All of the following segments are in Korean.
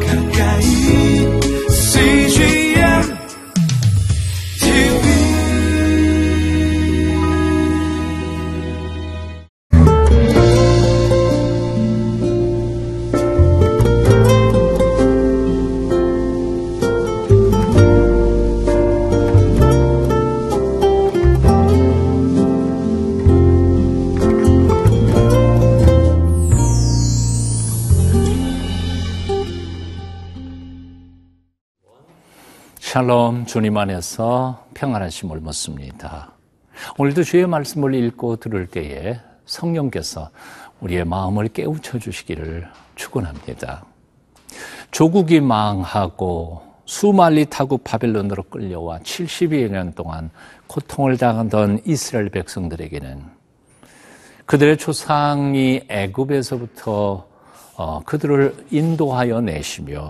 가까 샬롬 주님 안에서 평안하심을 묻습니다. 오늘도 주의 말씀을 읽고 들을 때에 성령께서 우리의 마음을 깨우쳐 주시기를 축원합니다. 조국이 망하고 수말리 타국 바벨론으로 끌려와 70여 년 동안 고통을 당하던 이스라엘 백성들에게는 그들의 조상이 애굽에서부터 어, 그들을 인도하여 내시며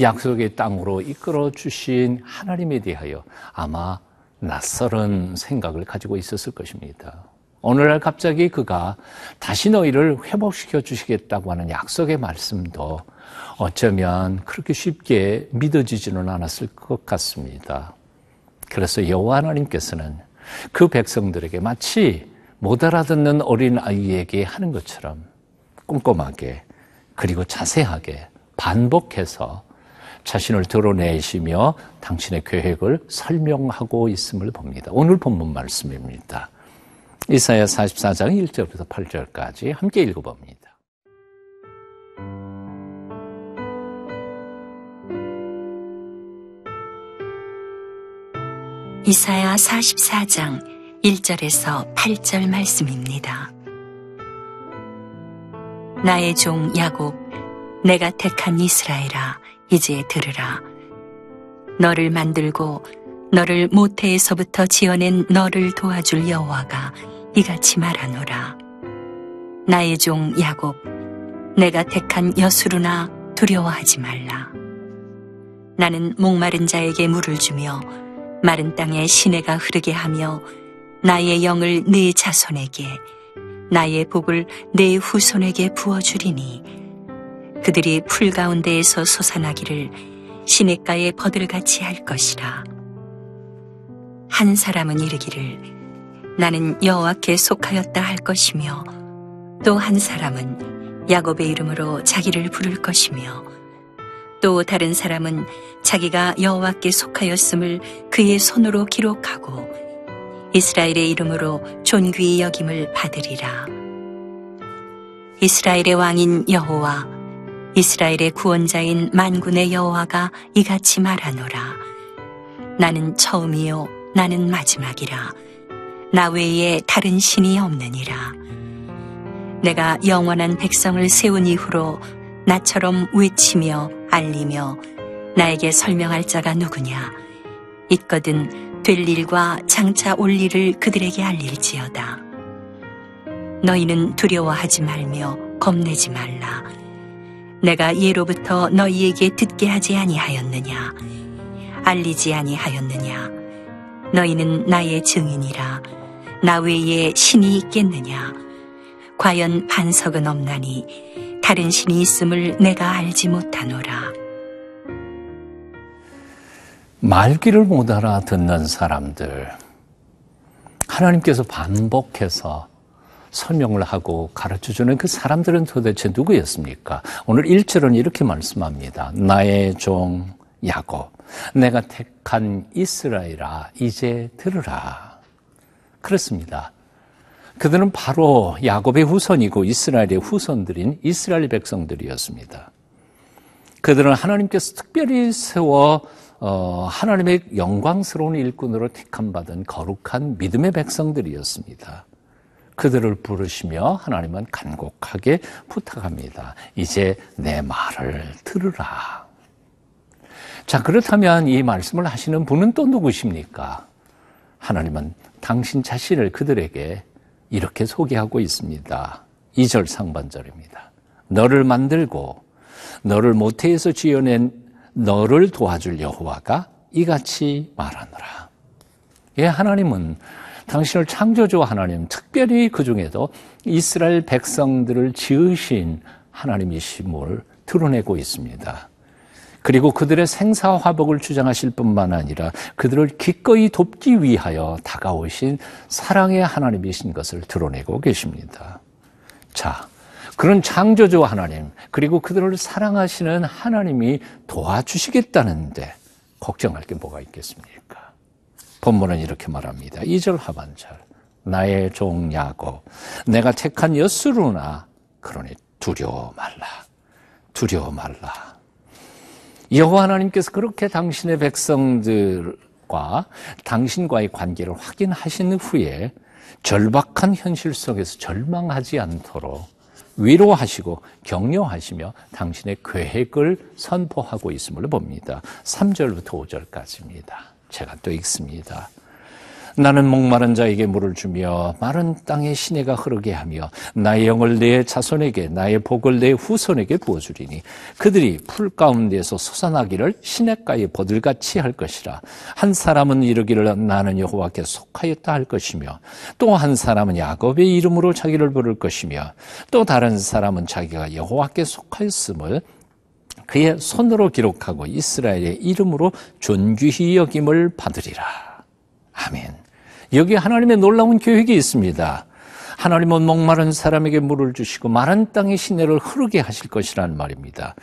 약속의 땅으로 이끌어 주신 하나님에 대하여 아마 낯설은 생각을 가지고 있었을 것입니다. 오늘날 갑자기 그가 다시 너희를 회복시켜 주시겠다고 하는 약속의 말씀도 어쩌면 그렇게 쉽게 믿어지지는 않았을 것 같습니다. 그래서 여호와 하나님께서는 그 백성들에게 마치 못 알아듣는 어린 아이에게 하는 것처럼 꼼꼼하게 그리고 자세하게 반복해서 자신을 드러내시며 당신의 계획을 설명하고 있음을 봅니다. 오늘 본문 말씀입니다. 이사야 44장 1절부터 8절까지 함께 읽어봅니다. 이사야 44장 1절에서 8절 말씀입니다. 나의 종 야곱, 내가 택한 이스라엘아, 이제 들으라. 너를 만들고 너를 모태에서부터 지어낸 너를 도와줄 여호와가 이같이 말하노라. 나의 종 야곱, 내가 택한 여수루나 두려워하지 말라. 나는 목마른 자에게 물을 주며 마른 땅에 시내가 흐르게 하며 나의 영을 네 자손에게 나의 복을 내 후손에게 부어주리니 그들이 풀 가운데에서 솟아나기를 시냇가에 버들같이 할 것이라 한 사람은 이르기를 나는 여호와께 속하였다 할 것이며 또 한 사람은 야곱의 이름으로 자기를 부를 것이며 또 다른 사람은 자기가 여호와께 속하였음을 그의 손으로 기록하고 이스라엘의 이름으로 존귀히 여김을 받으리라. 이스라엘의 왕인 여호와, 이스라엘의 구원자인 만군의 여호와가 이같이 말하노라. 나는 처음이요, 나는 마지막이라. 나 외에 다른 신이 없느니라. 내가 영원한 백성을 세운 이후로 나처럼 외치며 알리며 나에게 설명할 자가 누구냐? 있거든 될 일과 장차 올 일을 그들에게 알릴지어다. 너희는 두려워하지 말며 겁내지 말라. 내가 예로부터 너희에게 듣게 하지 아니하였느냐? 알리지 아니하였느냐? 너희는 나의 증인이라. 나 외에 신이 있겠느냐? 과연 반석은 없나니 다른 신이 있음을 내가 알지 못하노라. 말귀를 못 알아듣는 사람들, 하나님께서 반복해서 설명을 하고 가르쳐 주는 그 사람들은 도대체 누구였습니까? 오늘 1절은 이렇게 말씀합니다. 나의 종 야곱, 내가 택한 이스라엘아, 이제 들으라. 그렇습니다. 그들은 바로 야곱의 후손이고 이스라엘의 후손들인 이스라엘 백성들이었습니다. 그들은 하나님께서 특별히 세워 어, 하나님의 영광스러운 일꾼으로 택함 받은 거룩한 믿음의 백성들이었습니다. 그들을 부르시며 하나님은 간곡하게 부탁합니다. 이제 내 말을 들으라. 자, 그렇다면 이 말씀을 하시는 분은 또 누구십니까? 하나님은 당신 자신을 그들에게 이렇게 소개하고 있습니다. 2절 상반절입니다. 너를 만들고 너를 모태에서 지어낸 너를 도와줄 여호와가 이같이 말하노라. 예, 하나님은 당신을 창조주 하나님, 특별히 그 중에도 이스라엘 백성들을 지으신 하나님이심을 드러내고 있습니다. 그리고 그들의 생사화복을 주장하실 뿐만 아니라 그들을 기꺼이 돕기 위하여 다가오신 사랑의 하나님이신 것을 드러내고 계십니다. 자, 그런 창조주 하나님, 그리고 그들을 사랑하시는 하나님이 도와주시겠다는데 걱정할 게 뭐가 있겠습니까? 본문은 이렇게 말합니다. 2절 하반절. 나의 종 야곱, 내가 택한 여수루나 그러니 두려워 말라. 두려워 말라. 여호와 하나님께서 그렇게 당신의 백성들과 당신과의 관계를 확인하신 후에 절박한 현실 속에서 절망하지 않도록 위로하시고 격려하시며 당신의 계획을 선포하고 있음을 봅니다. 3절부터 5절까지입니다. 제가 또 읽습니다. 나는 목마른 자에게 물을 주며 마른 땅에 시내가 흐르게 하며 나의 영을 내 자손에게 나의 복을 내 후손에게 부어주리니 그들이 풀 가운데서 솟아나기를 시냇가에 버들같이 할 것이라 한 사람은 이르기를 나는 여호와께 속하였다 할 것이며 또 한 사람은 야곱의 이름으로 자기를 부를 것이며 또 다른 사람은 자기가 여호와께 속하였음을 그의 손으로 기록하고 이스라엘의 이름으로 존귀히 여김을 받으리라. 아멘. 여기 하나님의 놀라운 계획이 있습니다. 하나님은 목마른 사람에게 물을 주시고 마른 땅의 시내를 흐르게 하실 것이라는 말입니다.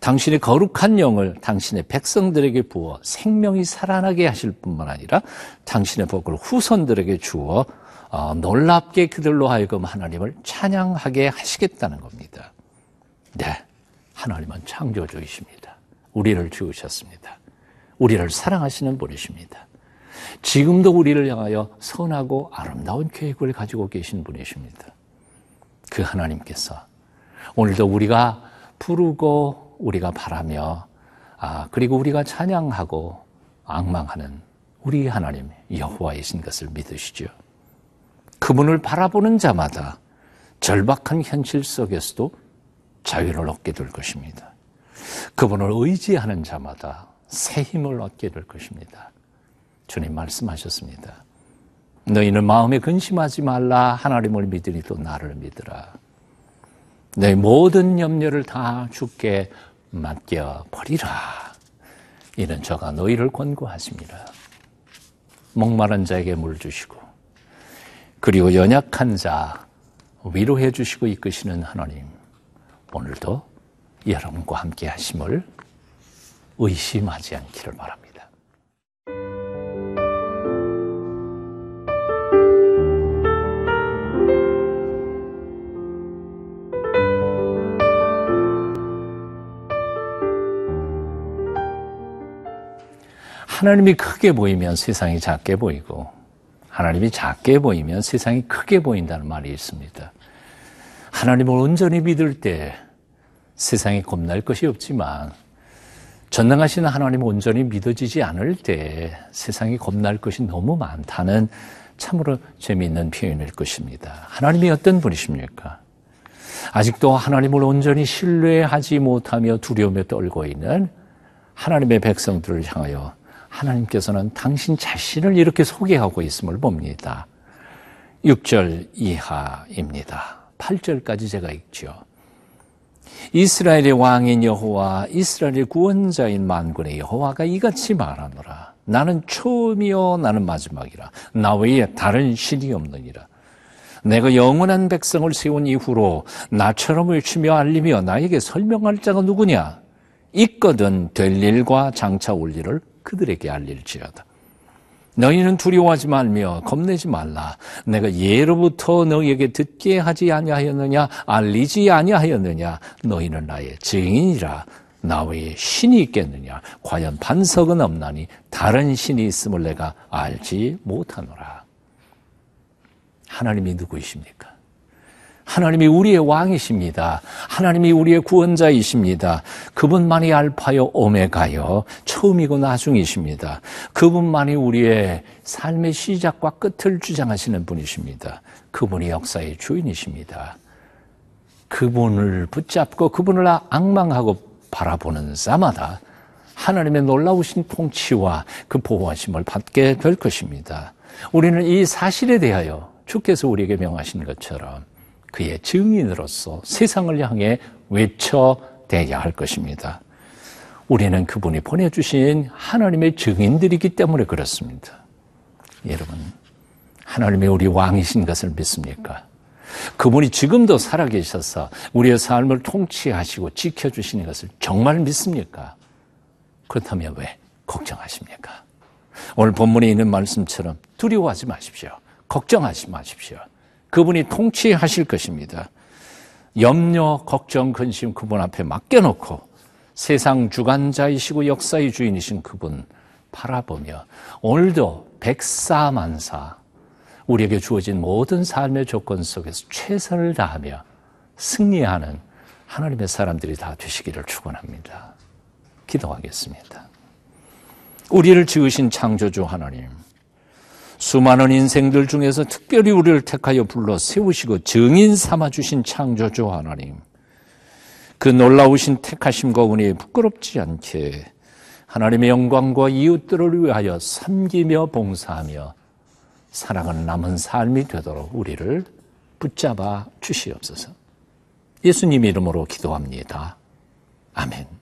당신의 거룩한 영을 당신의 백성들에게 부어 생명이 살아나게 하실 뿐만 아니라 당신의 복을 후손들에게 주어 어, 놀랍게 그들로 하여금 하나님을 찬양하게 하시겠다는 겁니다. 네. 하나님은 창조주이십니다. 우리를 지으셨습니다. 우리를 사랑하시는 분이십니다. 지금도 우리를 향하여 선하고 아름다운 계획을 가지고 계신 분이십니다. 그 하나님께서 오늘도 우리가 부르고 우리가 바라며 아 그리고 우리가 찬양하고 악망하는 우리 하나님 여호와이신 것을 믿으시죠. 그분을 바라보는 자마다 절박한 현실 속에서도 자유를 얻게 될 것입니다. 그분을 의지하는 자마다 새 힘을 얻게 될 것입니다. 주님 말씀하셨습니다. 너희는 마음에 근심하지 말라 하나님을 믿으니 또 나를 믿으라. 내 모든 염려를 다 주께 맡겨 버리라. 이는 저가 너희를 권고하십니다. 목마른 자에게 물 주시고 그리고 연약한 자 위로해 주시고 이끄시는 하나님 오늘도 여러분과 함께 하심을 의심하지 않기를 바랍니다. 하나님이 크게 보이면 세상이 작게 보이고 하나님이 작게 보이면 세상이 크게 보인다는 말이 있습니다. 하나님을 온전히 믿을 때 세상에 겁날 것이 없지만 전능하신 하나님을 온전히 믿어지지 않을 때 세상이 겁날 것이 너무 많다는 참으로 재미있는 표현일 것입니다. 하나님이 어떤 분이십니까? 아직도 하나님을 온전히 신뢰하지 못하며 두려움에 떨고 있는 하나님의 백성들을 향하여 하나님께서는 당신 자신을 이렇게 소개하고 있음을 봅니다. 6절 이하입니다. 8절까지 제가 읽죠. 이스라엘의 왕인 여호와 이스라엘의 구원자인 만군의 여호와가 이같이 말하노라. 나는 처음이요 나는 마지막이라. 나 외에 다른 신이 없느니라. 내가 영원한 백성을 세운 이후로 나처럼 외치며 알리며 나에게 설명할 자가 누구냐? 있거든 될 일과 장차 올 일을 그들에게 알릴지어다. 너희는 두려워하지 말며 겁내지 말라. 내가 예로부터 너희에게 듣게 하지 아니하였느냐, 알리지 아니하였느냐. 너희는 나의 증인이라. 나 외에 신이 있겠느냐? 과연 반석은 없나니 다른 신이 있음을 내가 알지 못하노라. 하나님이 누구이십니까? 하나님이 우리의 왕이십니다. 하나님이 우리의 구원자이십니다. 그분만이 알파요 오메가요 처음이고 나중이십니다. 그분만이 우리의 삶의 시작과 끝을 주장하시는 분이십니다. 그분이 역사의 주인이십니다. 그분을 붙잡고 그분을 악망하고 바라보는 자마다 하나님의 놀라우신 통치와 그 보호하심을 받게 될 것입니다. 우리는 이 사실에 대하여 주께서 우리에게 명하신 것처럼 그의 증인으로서 세상을 향해 외쳐대야 할 것입니다. 우리는 그분이 보내주신 하나님의 증인들이기 때문에 그렇습니다. 여러분, 하나님의 우리 왕이신 것을 믿습니까? 그분이 지금도 살아계셔서 우리의 삶을 통치하시고 지켜주시는 것을 정말 믿습니까? 그렇다면 왜 걱정하십니까? 오늘 본문에 있는 말씀처럼 두려워하지 마십시오. 걱정하지 마십시오. 그분이 통치하실 것입니다. 염려, 걱정, 근심 그분 앞에 맡겨놓고 세상 주관자이시고 역사의 주인이신 그분 바라보며 오늘도 백사만사 우리에게 주어진 모든 삶의 조건 속에서 최선을 다하며 승리하는 하나님의 사람들이 다 되시기를 축원합니다. 기도하겠습니다. 우리를 지으신 창조주 하나님, 수많은 인생들 중에서 특별히 우리를 택하여 불러 세우시고 증인 삼아 주신 창조주 하나님, 그 놀라우신 택하심과 은혜에 부끄럽지 않게 하나님의 영광과 이웃들을 위하여 섬기며 봉사하며 사랑하는 남은 삶이 되도록 우리를 붙잡아 주시옵소서. 예수님 이름으로 기도합니다. 아멘.